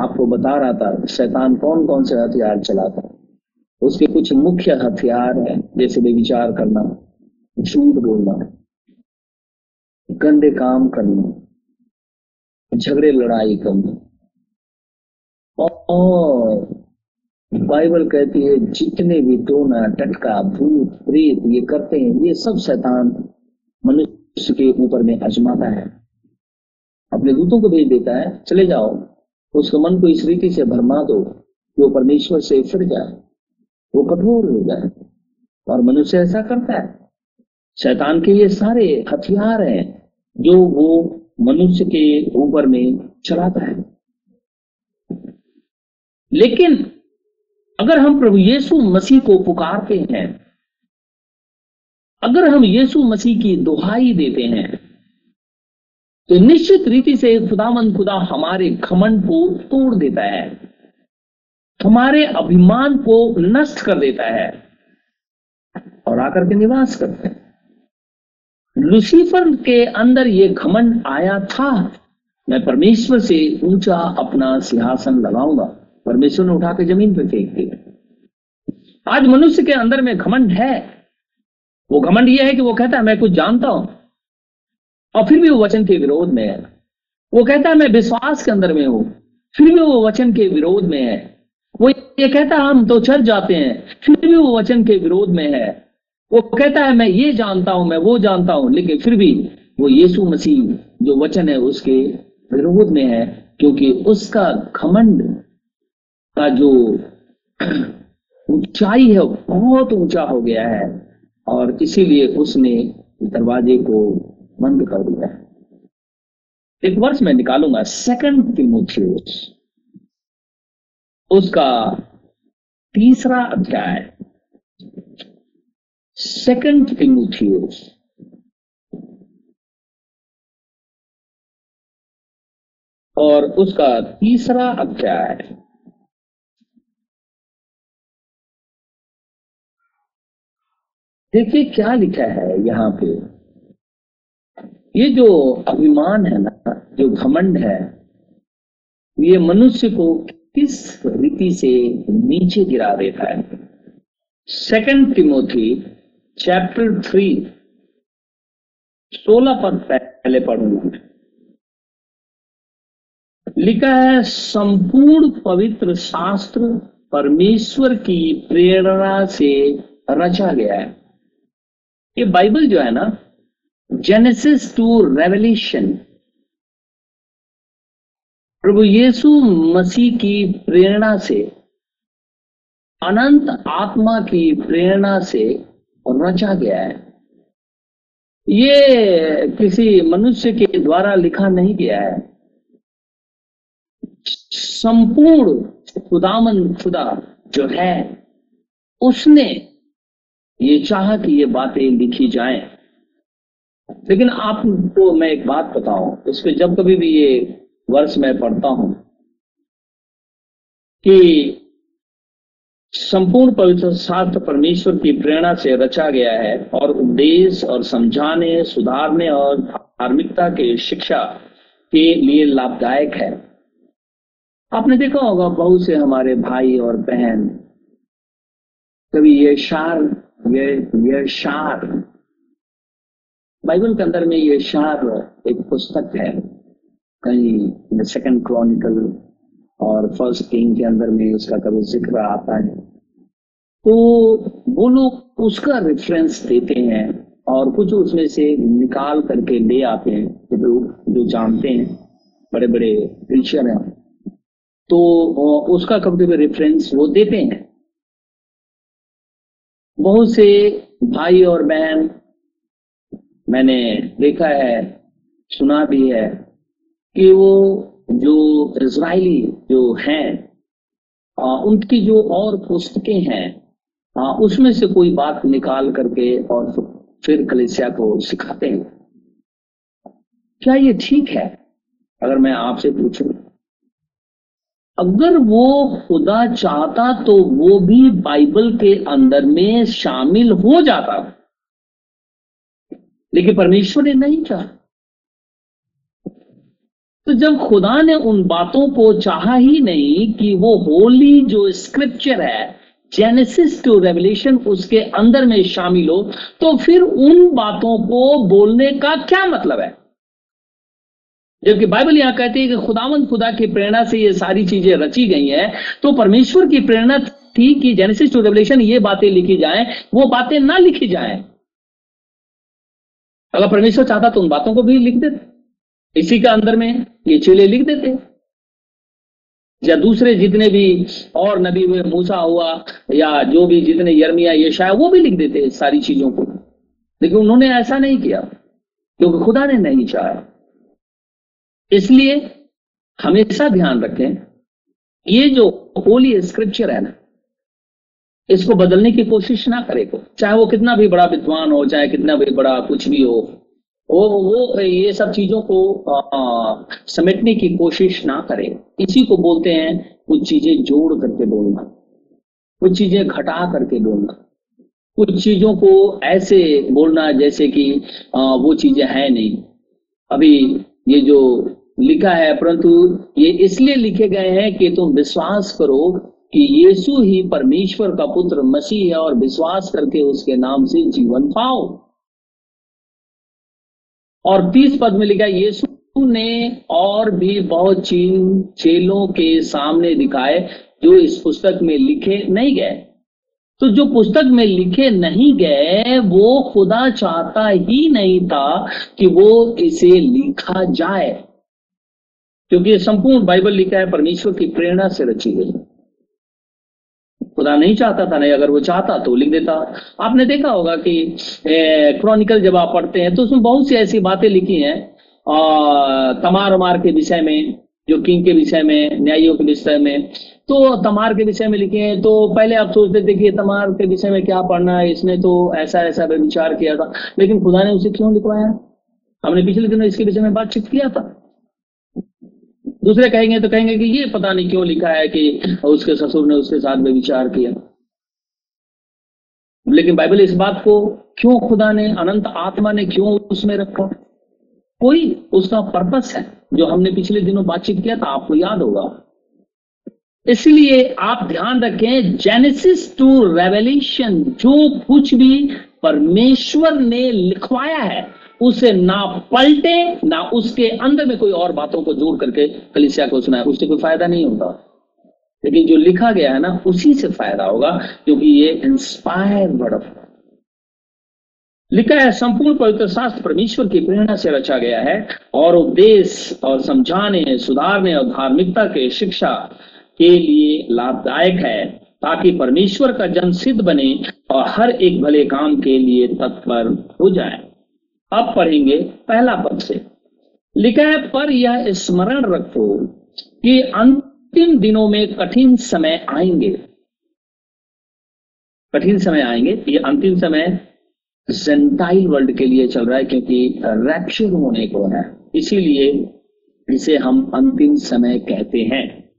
आपको बता रहा था, शैतान कौन कौन से हथियार चलाता है। उसके कुछ मुख्य हथियार है, जैसे विचार करना, झूठ बोलना, गंदे काम करना, झगड़े, लड़ाई करना। और बाइबल कहती है, जितने भी टोना टटका, भूत, प्रेत ये करते हैं, ये सब शैतान मनुष्य के ऊपर में अजमाता है। अपने दूतों को भेज देता है, चले जाओ, उसके मन को इस रीति से भरमा दो कि वो परमेश्वर से फिर जाए, वो कठोर हो जाए। और मनुष्य ऐसा करता है। शैतान के ये सारे हथियार हैं जो वो मनुष्य के ऊपर में चलाता है। लेकिन अगर हम प्रभु यीशु मसीह को पुकारते हैं, अगर हम यीशु मसीह की दुहाई देते हैं तो निश्चित रीति से खुदामंद खुदा हमारे घमंड को तोड़ देता है, हमारे अभिमान को नष्ट कर देता है और आकर के निवास करते हैं। लुसीफर के अंदर ये घमंड आया था, मैं परमेश्वर से ऊँचा अपना सिंहासन लगाऊँगा। परमेश्वर ने उठा के ज़मीन पर फेंक दिया। आज मनुष्य के अंदर में घमंड है। वो घमंड ये है कि वो कहता है, मैं कुछ जानता हूँ। और फिर भी वो वचन के विरोध में है। वो कहता है, मैं विश्वास के अंदर में हूँ। फिर भी वो वचन के विरोध में है। वो ये कहता है, हम तो चल जाते हैं। फिर भी वो वचन के विरोध में है। वो कहता है, मैं ये जानता हूँ, मैं वो जानता हूँ। लेकिन फिर भी वो यीशु मसीह जो वचन है उसके विरोध में है, क्योंकि उसका घमंड का जो ऊंचाई है बहुत ऊँचा हो गया है और इसीलिए उसने दरवाजे को बंद कर दिया एक वर्ष में निकालूँगा सेकंड तिमोथियस उसका तीसरा अध्याय सेकंड तिमोथियस और उसका तीसरा अध्याय देखिए क्या लिखा है यहाँ पे। ये जो अभिमान है ना, जो घमंड है, ये मनुष्य को किस रीति से नीचे गिरा देता है? सेकंड तिमोथी चैप्टर थ्री सोलह पद पहले पढ़ूँगा लिखा है, संपूर्ण पवित्र शास्त्र परमेश्वर की प्रेरणा से रचा गया है। ये बाइबल जो है ना जेनेसिस टू रेवल्यूशन प्रभु यीशु मसीह की प्रेरणा से, अनंत आत्मा की प्रेरणा से रचा गया है। ये किसी मनुष्य के द्वारा लिखा नहीं गया है। संपूर्ण खुदामन खुदा जो है, उसने ये चाह कि ये बातें लिखी जाएँ। लेकिन आपको मैं एक बात बताऊँ पे जब कभी भी ये वर्ष में पढ़ता हूँ कि संपूर्ण पवित्र शास्त्र परमेश्वर की प्रेरणा से रचा गया है और उपदेश और समझाने, सुधारने और धार्मिकता के शिक्षा के लिए लाभदायक है। आपने देखा होगा, बहुत से हमारे भाई और बहन कभी ये शार ये ये शार। बाइबल के अंदर में ये शार एक पुस्तक है। कहीं सेकंड क्रॉनिकल और फ़र्स्ट किंग के अंदर में उसका कभी ज़िक्र आता है। तो वो लोग उसका रेफरेंस देते हैं और कुछ उसमें से निकाल करके ले आते हैं। जो जो जानते हैं बड़े बड़े टीचर हैं। तो उसका कभी कभी रेफरेंस वो देते हैं। बहुत से भाई और बहन मैंने देखा है, सुना भी है कि वो जो इसराइली जो हैं उनकी जो और पुस्तकें हैं उसमें से कोई बात निकाल करके और फिर कलेसिया को सिखाते हैं। क्या ये ठीक है? अगर मैं आपसे पूछूँ अगर वो खुदा चाहता तो वो भी बाइबल के अंदर में शामिल हो जाता। लेकिन परमेश्वर ने नहीं चाहा। तो जब खुदा ने उन बातों को चाहा ही नहीं कि वो होली जो स्क्रिप्चर है, जेनेसिस टू रेवलेशन उसके अंदर में शामिल हो तो फिर उन बातों को बोलने का क्या मतलब है? जबकि बाइबल यहाँ कहती है कि खुदावंद खुदा की प्रेरणा से ये सारी चीज़ें रची गई हैं। तो परमेश्वर की प्रेरणा थी कि जेनेसिस टू रेवलेशन ये बातें लिखी जाएँ, वो बातें ना लिखी जाएँ। अगर परमेश्वर चाहता तो उन बातों को भी लिख देते। इसी के अंदर में ये चेले लिख देते। या दूसरे जितने भी और नबी हुए मूसा हुआ, या जो भी जितने यर्मिया ये शायद वो भी लिख देते सारी चीज़ों को। लेकिन उन्होंने ऐसा नहीं किया, क्योंकि खुदा ने नहीं चाहा। इसलिए हमेशा ध्यान रखें ये जो होली स्क्रिप्चर है ना इसको बदलने की कोशिश ना करे को चाहे वो कितना भी बड़ा विद्वान हो चाहे कितना भी बड़ा कुछ भी हो वो वो ये सब चीज़ों को आ, समेटने की कोशिश ना करे। इसी को बोलते हैं कुछ चीज़ें जोड़ करके बोलना कुछ चीज़ें घटा करके बोलना। कुछ चीज़ों को ऐसे बोलना जैसे कि आ, वो चीज़ें है नहीं। अभी ये जो लिखा है, परंतु ये इसलिए लिखे गए हैं कि तुम विश्वास करो कि यीशु ही परमेश्वर का पुत्र मसीह है और विश्वास करके उसके नाम से जीवन पाओ। और तीस पद में लिखा यीशु ने और भी बहुत चीन चेलों के सामने दिखाए जो इस पुस्तक में लिखे नहीं गए। तो जो पुस्तक में लिखे नहीं गए, वो खुदा चाहता ही नहीं था कि वो इसे लिखा जाए। क्योंकि ये संपूर्ण बाइबल लिखा है, परमेश्वर की प्रेरणा से रची गई। खुदा नहीं चाहता था, नहीं, अगर वो चाहता तो लिख देता। आपने देखा होगा कि क्रॉनिकल जब आप पढ़ते हैं तो उसमें बहुत सी ऐसी बातें लिखी हैं और तमार उमार के विषय में, जो किंग के विषय में, न्यायियों के विषय में तो तमार के विषय में लिखे हैं। तो पहले आप सोचते थे कि तमार के विषय में क्या पढ़ना है, इसने तो ऐसा ऐसा विचार किया था, लेकिन खुदा ने उसे क्यों लिखवाया? हमने पिछले दिनों इसके विषय में बातचीत किया था। दूसरे कहेंगे तो कहेंगे कि ये पता नहीं क्यों लिखा है कि उसके ससुर ने उसके साथ में विचार किया। लेकिन बाइबल इस बात को क्यों खुदा ने, अनंत आत्मा ने क्यों उसमें रखा? कोई उसका पर्पस है जो हमने पिछले दिनों बातचीत किया था, आपको याद होगा। इसलिए आप ध्यान रखें जेनेसिस टू रेवल्यूशन जो कुछ भी परमेश्वर ने लिखवाया है उसे ना पलटे, ना उसके अंदर में कोई और बातों को जोड़ करके कलिसिया को सुनाए। उससे कोई फ़ायदा नहीं होता। लेकिन जो लिखा गया है ना, उसी से फ़ायदा होगा, क्योंकि ये इंस्पायर वर्ड ऑफ़ लिखा है, संपूर्ण पवित्र शास्त्र परमेश्वर की प्रेरणा से रचा गया है, और उपदेश, और समझाने, सुधारने, और धार्मिकता के शिक्षा के लिए लाभदायक है, ताकि परमेश्वर का जन सिद्ध बने, और हर एक भले काम के लिए तत्पर हो जाए। अब पढ़ेंगे पहला पद से। लिखा है, पर यह स्मरण रखो कि अंतिम दिनों में कठिन समय आएँगे। कठिन समय आएँगे। ये अंतिम समय जेंटाइल वर्ल्ड के लिए चल रहा है, क्योंकि रैप्चर होने को है। इसीलिए इसे हम अंतिम समय कहते हैं।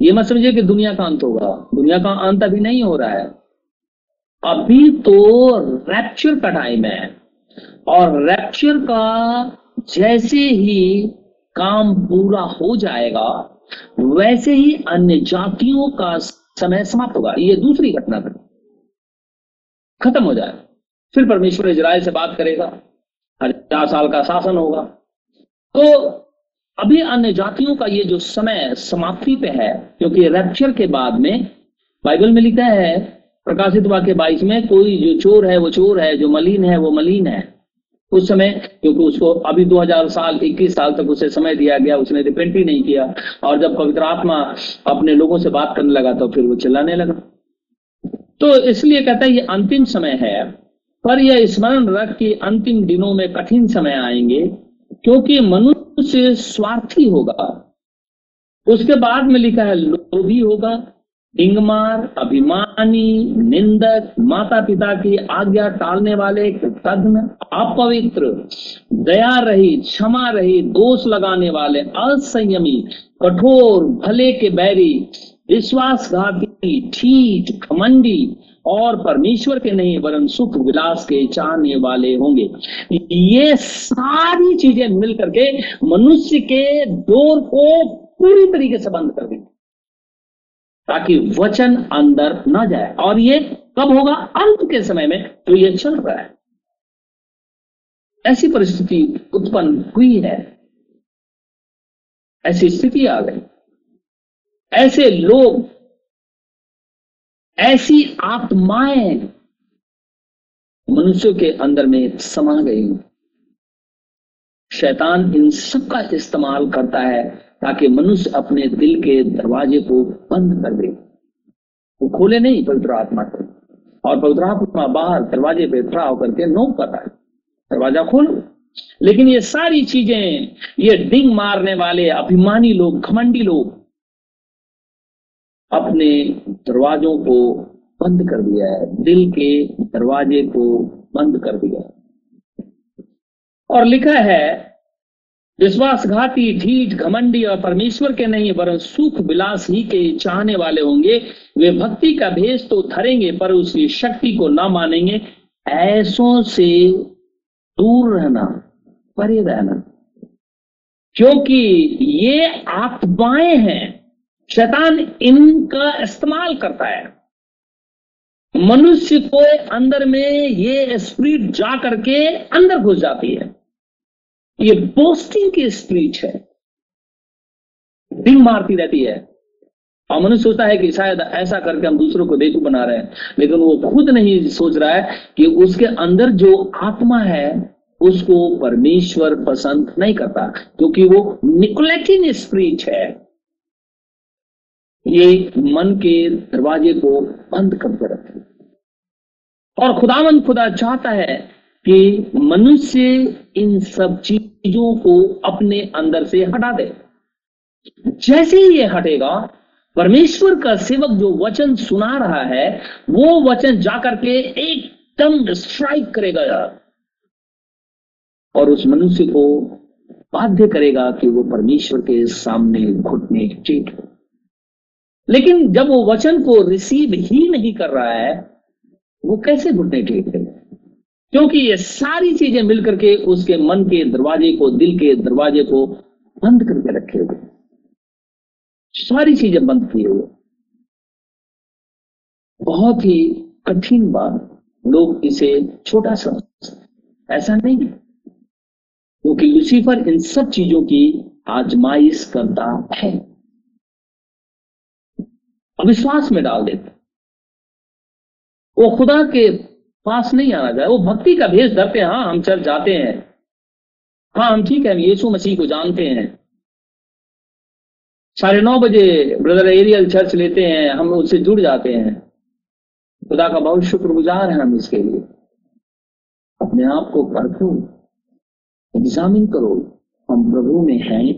ये मत समझिए कि दुनिया का अंत होगा। दुनिया का अंत अभी नहीं हो रहा है। अभी तो रैप्चर का टाइम है। और रैप्चर का जैसे ही काम पूरा हो जाएगा, वैसे ही अन्य जातियों का समय समाप्त होगा। ये दूसरी घटना फिर खत्म हो जाए। फिर परमेश्वर इजराइल से बात करेगा। हज़ार साल का शासन होगा। तो अभी अन्य जातियों का ये जो समय समाप्ति पे है, क्योंकि रैप्चर के बाद में बाइबल में लिखा है, प्रकाशित वाक्य बाईस में, कोई जो चोर है, वो चोर है, जो मलिन है, वो मलिन है। उस समय, क्योंकि उसको अभी 2000 साल 21 साल तक उसे समय दिया गया, उसने रिपेंट ही नहीं किया। और जब पवित्र आत्मा अपने लोगों से बात करने लगा तो फिर वो चिल्लाने लगा। तो इसलिए कहता है, ये अंतिम समय है। पर यह स्मरण रख कि अंतिम दिनों में कठिन समय आएँगे, क्योंकि मनुष्य स्वार्थी होगा। उसके बाद में लिखा है, लोभी होगा डिंगमार अभिमानी, निंदक माता पिता की आज्ञा टालने वाले कृतज्ञ अपवित्र दया रही क्षमा रही दोष लगाने वाले, असंयमी, कठोर, भले के बैरी, विश्वासघाती, ठीक खमंडी और परमेश्वर के नहीं, वरन सुख विलास के चाहने वाले होंगे। ये सारी चीज़ें मिलकर के मनुष्य के डोर को पूरी तरीके से बंद कर देंगे। ताकि वचन अंदर न जाए। और ये कब होगा? अंत के समय में। तो ये चल रहा है। ऐसी परिस्थिति उत्पन्न हुई है। ऐसी स्थिति आ गई। ऐसे लोग, ऐसी आत्माएँ मनुष्यों के अंदर में समा गई शैतान इन सब का इस्तेमाल करता है। ताकि मनुष्य अपने दिल के दरवाजे को बंद कर दे। वो खोले नहीं पवित्र आत्मा को। और पवित्र आत्मा बाहर दरवाजे पे खड़ा होकर के नोक कर रहा है। दरवाज़ा खोलो। लेकिन ये सारी चीज़ें, ये डिंग मारने वाले अभिमानी लोग, घमंडी लोग, अपने दरवाजों को बंद कर दिया है। दिल के दरवाजे को बंद कर दिया है। और लिखा है विश्वासघाती ढीठ घमंडी और परमेश्वर के नहीं, वरन सुख विलास ही के चाहने वाले होंगे। वे भक्ति का भेष तो धरेंगे पर उसकी शक्ति को ना मानेंगे। ऐसों से दूर रहना, परे रहना। क्योंकि ये आत्माएँ हैं, शैतान इनका इस्तेमाल करता है। मनुष्य को अंदर में ये स्प्रिट जा करके अंदर घुस जाती है। ये बोस्टिंग की स्प्रीच है। डिंग मारती रहती है। और मनुष्य सोचता है कि शायद ऐसा करके हम दूसरों को बेकूफ बना रहे हैं। लेकिन वो खुद नहीं सोच रहा है कि उसके अंदर जो आत्मा है, उसको परमेश्वर पसंद नहीं करता, क्योंकि वो निकोलेटिन स्प्रीच है। ये मन के दरवाजे को बंद करके रखे और खुदावन खुदा चाहता है कि मनुष्य इन सब चीज़ों को अपने अंदर से हटा दे। जैसे ही ये हटेगा, परमेश्वर का सेवक जो वचन सुना रहा है, वो वचन जाकर के एकदम स्ट्राइक करेगा। यार और उस मनुष्य को बाध्य करेगा कि वो परमेश्वर के सामने घुटने टेक लेकिन जब वो वचन को रिसीव ही नहीं कर रहा है, वो कैसे घुटने टेक करेगा? क्योंकि ये सारी चीज़ें मिलकर के उसके मन के दरवाजे को, दिल के दरवाजे को बंद करके रखे हुए सारी चीज़ें बंद किए हुए बहुत ही कठिन बात लोग इसे छोटा समझते ऐसा नहीं क्योंकि लुसीफर इन सब चीज़ों की आजमाइश करता है। अविश्वास में डाल देता वो खुदा के पास नहीं आना जाए वो भक्ति का भेष धरते हैं हाँ हम चर्च जाते हैं। हाँ हम ठीक है, हम यीशु मसीह को जानते हैं। साढ़े नौ बजे ब्रदर एरियल चर्च लेते हैं, हम उससे जुड़ जाते हैं। खुदा का बहुत शुक्रगुजार है हम इसके लिए। अपने आप को परखो, एग्जामिन करो, हम प्रभु में हैं।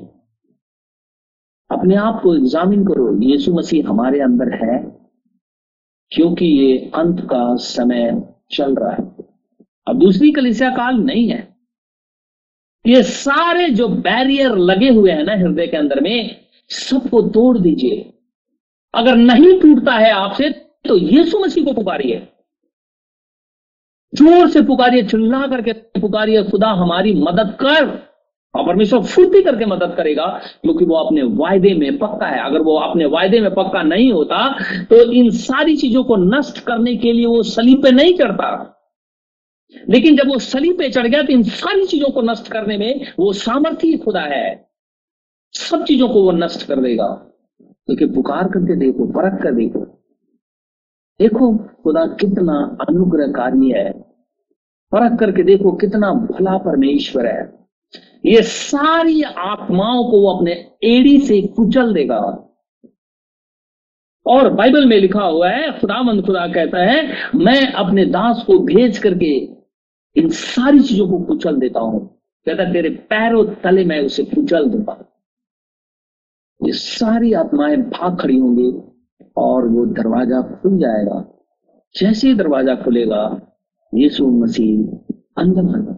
अपने आप को एग्जामिन करो, यीशु मसीह हमारे अंदर है, क्योंकि ये अंत का समय चल रहा है। अब दूसरी कलिसिया काल नहीं है। ये सारे जो बैरियर लगे हुए हैं ना हृदय के अंदर में, सबको तोड़ दीजिए। अगर नहीं टूटता है आपसे तो यीशु मसीह को पुकारिए। ज़ोर से पुकारिए, चिल्ला करके पुकारिए, खुदा हमारी मदद कर। और परमेश्वर फुर्ती करके मदद करेगा, क्योंकि वो अपने वायदे में पक्का है। अगर वो अपने वायदे में पक्का नहीं होता तो इन सारी चीज़ों को नष्ट करने के लिए वो सलीब पे नहीं चढ़ता। लेकिन जब वो सलीब पे चढ़ गया तो इन सारी चीज़ों को नष्ट करने में वो सामर्थ्य खुदा है। सब चीज़ों को वो नष्ट कर देगा। क्योंकि तो पुकार करके देखो, परख कर देखो। देखो, खुदा कितना अनुग्रहकारी है। परख करके देखो, कितना भला परमेश्वर है। ये सारी आत्माओं को वो अपने एड़ी से कुचल देगा। और बाइबल में लिखा हुआ है, खुदावंद खुदा कहता है, मैं अपने दास को भेज करके इन सारी चीज़ों को कुचल देता हूँ। कहता तेरे पैरों तले मैं उसे कुचल दूँगा। ये सारी आत्माएँ भाग खड़ी होंगी और वो दरवाज़ा खुल जाएगा। जैसे दरवाज़ा खुलेगा, यीशु मसीह अंदर आ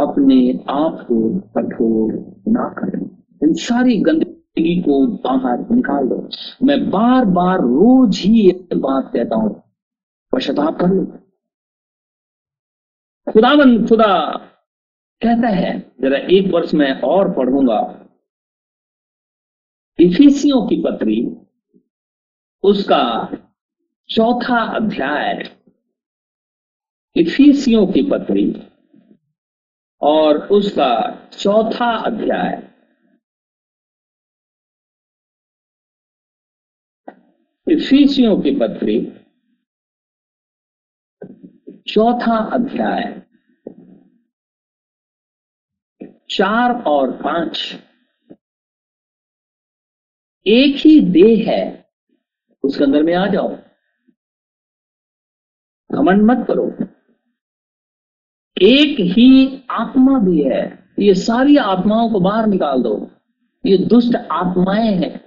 अपने आप को कठोर ना करें। इन सारी गंदगी को बाहर निकाल दो। मैं बार बार रोज ही ये बात कहता हूँ, पश्चाताप कर लो। खुदावन, खुदा कहता है, जरा एक वर्ष में और पढ़ूँगा। इफिसियों की पत्री, उसका चौथा अध्याय, इफिसियों की पत्री और उसका चौथा अध्याय। इफिसियों की पत्री, चौथा अध्याय। चार और पाँच। एक ही देह है, उसके अंदर में आ जाओ। घमंड मत करो। एक ही आत्मा भी है। ये सारी आत्माओं को बाहर निकाल दो। ये दुष्ट आत्माएँ हैं।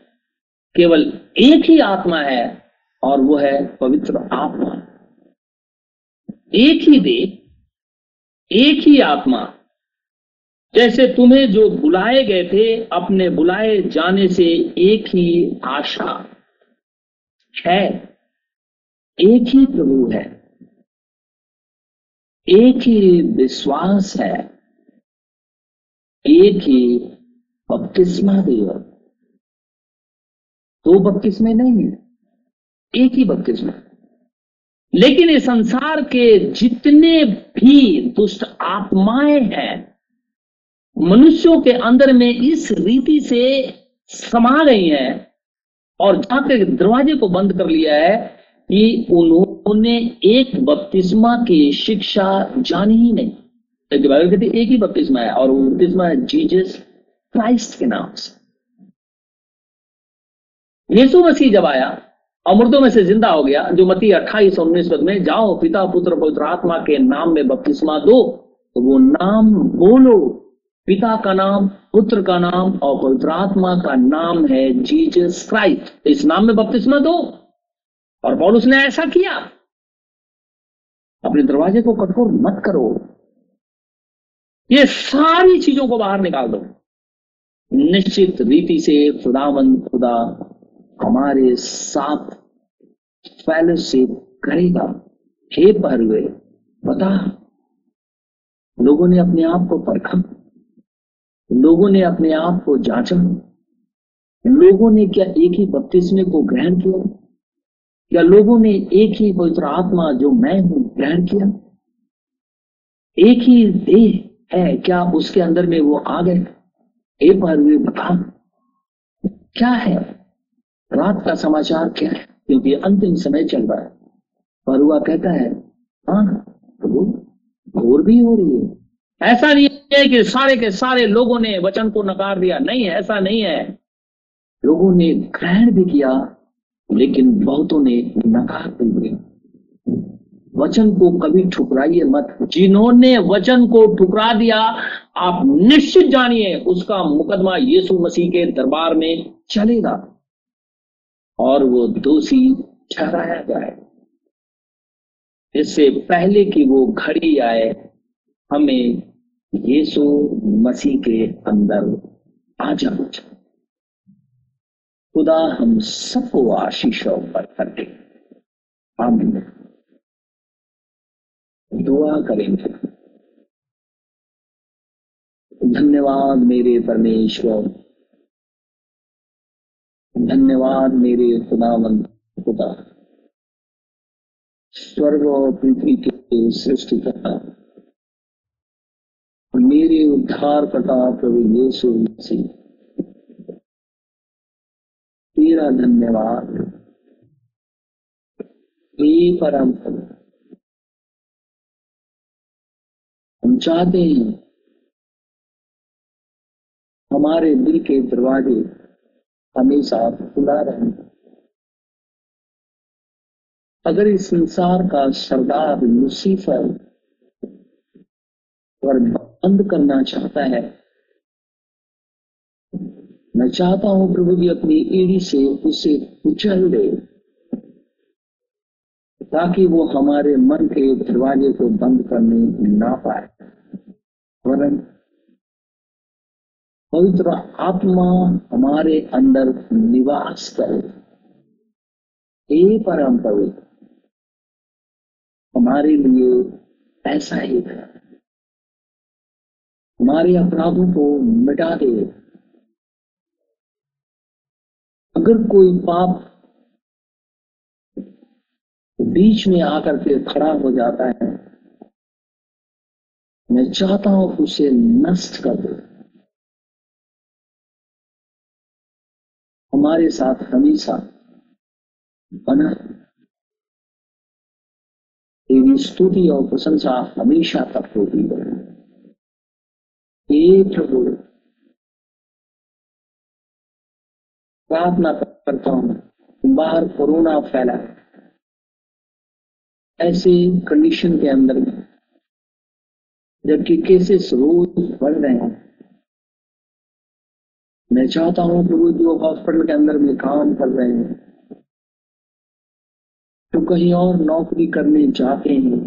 केवल एक ही आत्मा है और वो है पवित्र आत्मा। एक ही दे एक ही आत्मा। जैसे तुम्हें जो बुलाए गए थे, अपने बुलाए जाने से एक ही आशा है। एक ही प्रभु है। एक ही विश्वास है, एक ही बपतिस्मा हो दो बपतिस्मे नहीं है, एक ही बपतिस्मा। लेकिन इस संसार के जितने भी दुष्ट आत्माएँ हैं, मनुष्यों के अंदर में इस रीति से समा गई हैं और जाकर दरवाजे को बंद कर लिया है कि उन्होंने एक बपतिस्मा की शिक्षा जानी ही नहीं। तो बाइबल कहती एक ही बपतिस्मा है, और वो बपतिस्मा है जीजस क्राइस्ट के नाम से। यीशु मसीह जब आया, अमृतों में से ज़िंदा हो गया, जो मती अट्ठाईस उन्नीस पद में, जाओ पिता, पुत्र, पवित्र आत्मा के नाम में बपतिस्मा दो। तो वो नाम बोलो, पिता का नाम, पुत्र का नाम और पवित्र आत्मा का नाम है जीजस क्राइस्ट। इस नाम में बपतिस्मा दो। और पौलुस ने ऐसा किया। अपने दरवाजे को कठोर मत करो। ये सारी चीज़ों को बाहर निकाल दो। निश्चित रीति से खुदावन खुदा हमारे साथ से करेगा। हे हुए बता। लोगों ने अपने आप को परखा। लोगों ने अपने आप को जांचा। लोगों ने क्या एक ही बत्तीसवें को ग्रहण किया? क्या लोगों ने एक ही पवित्र आत्मा जो मैं हूँ ग्रहण किया। एक ही देह है क्या उसके अंदर में वो आ गए? एक बार वे बता। क्या है? रात का समाचार क्या है? क्योंकि अंतिम समय चल रहा है। परुआ कहता है हाँ घोर भी हो रही है। ऐसा नहीं है कि सारे के सारे लोगों ने वचन को नकार दिया। नहीं ऐसा नहीं है। लोगों ने ग्रहण भी किया, लेकिन बहुतों ने नकार भी दिया। वचन को कभी ठुकराइए मत। जिन्होंने वचन को ठुकरा दिया, आप निश्चित जानिए उसका मुकदमा यीशु मसीह के दरबार में चलेगा और वो दोषी ठहराया जाए। इससे पहले कि वो घड़ी आए, हमें यीशु मसीह के अंदर आ जाना चाहिए खुदा हम सबको आशीषों पर करते हम दुआ करेंगे धन्यवाद मेरे परमेश्वर। धन्यवाद मेरे खुदावंत खुदा। स्वर्ग और पृथ्वी के सृष्टि करता मेरे उद्धार करता प्रभु यीशु मसीह। तेरा धन्यवाद। हे परम चाहते हैं। हमारे दिल के दरवाजे हमेशा खुला रहे। अगर इस संसार का सरदार लुसीफर पर बंद करना चाहता है, मैं चाहता हूँ प्रभु जी अपनी एड़ी से उसे कुचल दे। ताकि वो हमारे मन के दरवाजे को बंद करने ना पाए। वरन पवित्र आत्मा हमारे अंदर निवास करे। हे परम पवित्र, हमारे लिए ऐसा ही है। हमारे अपराधों को मिटा दे। अगर कोई पाप बीच में आकर के खड़ा हो जाता है। मैं चाहता हूँ उसे नष्ट कर दे। हमारे साथ हमेशा बना तेरी स्तुति और प्रशंसा हमेशा तक होती है। प्रभु प्रार्थना करता हूँ बाहर कोरोना फैला ऐसे कंडीशन के अंदर जबकि केसेस रोज बढ़ रहे हैं। मैं चाहता हूँ कि वो जो हॉस्पिटल के अंदर में काम कर रहे हैं तो कहीं और नौकरी करने जाते हैं,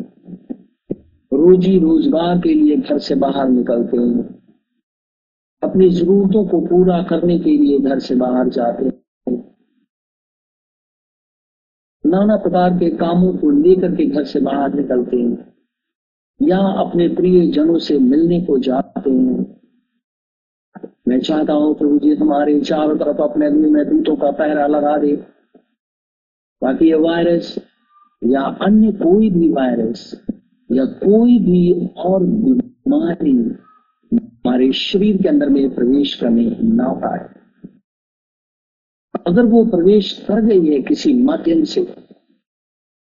रोजी रोज़गार के लिए घर से बाहर निकलते हैं, अपनी जरूरतों को पूरा करने के लिए घर से बाहर जाते हैं। नाना प्रकार के कामों को लेकर के घर से बाहर निकलते हैं। या अपने प्रिय जनों से मिलने को जाते हैं। मैं चाहता हूँ प्रभु जी हमारे चारों तरफ़ अपने अग्नि में दूतों का पहरा लगा दे। ताकि ये वायरस या अन्य कोई भी वायरस या कोई भी और बीमारी हमारे शरीर के अंदर में प्रवेश करने ना पाए। अगर वो प्रवेश कर गई है किसी माध्यम से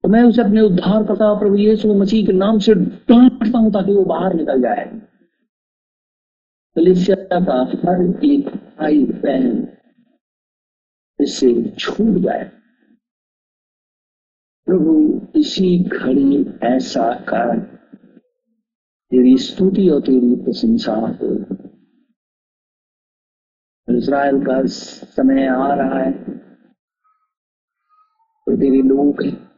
तो मैं उसे अपने उद्धार करता प्रभु यीशु मसीह के नाम से डांटता हूँ ताकि वो बाहर निकल जाए। का हर एक भाई बहन इससे छूट जाए। प्रभु, इसी घड़ी ऐसा कर। तेरी स्तुति और तेरी प्रशंसा हो। इसराइल का समय आ रहा है। तो तेरे लोग हैं।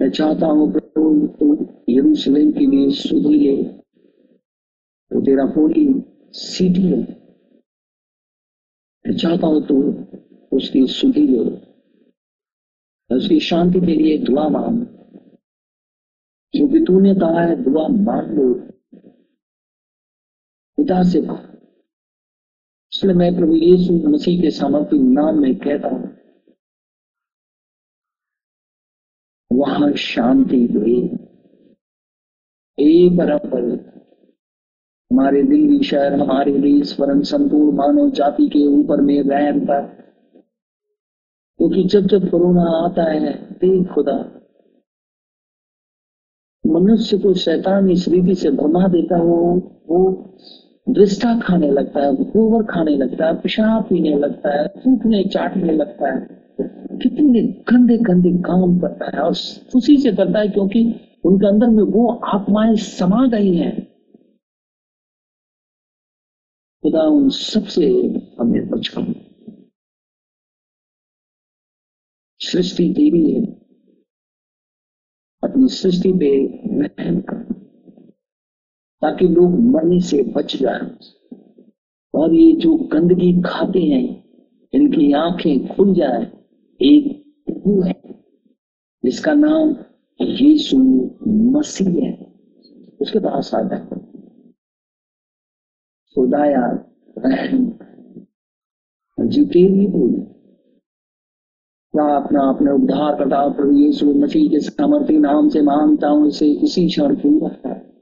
मैं चाहता हूँ प्रभु, तू यरूशलेम के लिए सुधी ले। तो तेरा होली सीधी है। मैं चाहता हूँ तू उसकी सुधी ले। उसकी शांति के लिए दुआ मांग। क्योंकि तूने कहा है, दुआ मांग लो। पिता से इसलिए मैं प्रभु यीशु मसीह के सामर्थ्य नाम में कहता हूँ, वहाँ शांति हुई। एक बराबर हमारे दिल्ली शहर, हमारे देश परम संपूर्ण मानव जाति के ऊपर में रहम पर क्योंकि जब जब कोरोना आता है, देख खुदा, मनुष्य को शैतान इस रीति से भरमा देता है, वो दृष्टा खाने लगता है, गोबर खाने लगता है, पेशाब पीने लगता है थूकने चाटने लगता है। कितने गंदे गंदे काम करता है और खुशी से करता है क्योंकि उनके अंदर में वो आत्माएँ समा गई हैं। खुदा उन सबसे हमें बचपन। सृष्टि देवी है। अपनी सृष्टि पे रहम कर। ताकि लोग मरने से बच जाए। और ये जो गंदगी खाते हैं, इनकी आँखें खुल जाए, एक है, जिसका नाम यीशु मसीह है। उसके पास आ जाए। खुदाया रहम जी तेरी बोली प्रार्थना अपने उद्धार करता प्रभु यीशु मसीह के सामर्थ्य नाम से माँगता हूँ इसे इसी क्षण पूरा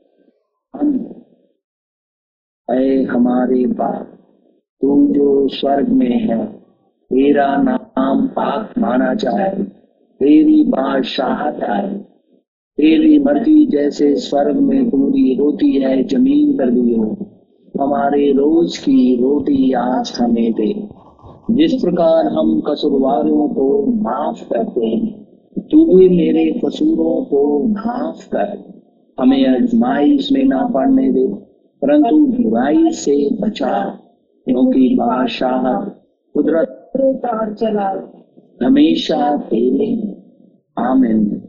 अय हमारे बाप तू जो स्वर्ग में है, तेरा नाम पाक माना जाए। तेरी बादशाहत आए तेरी मर्ज़ी जैसे स्वर्ग में पूरी होती है, ज़मीन पर भी हो। हमारे रोज की रोटी आज हमें दे। जिस प्रकार हम कसूरवारों को माफ़ करते हैं, तू भी मेरे कसूरों को माफ़ कर। हमें अजमाइश में ना पड़ने दे। परंतु बुराई से बचा क्योंकि बादशाह कुदरत चला हमेशा तेरे आमिन।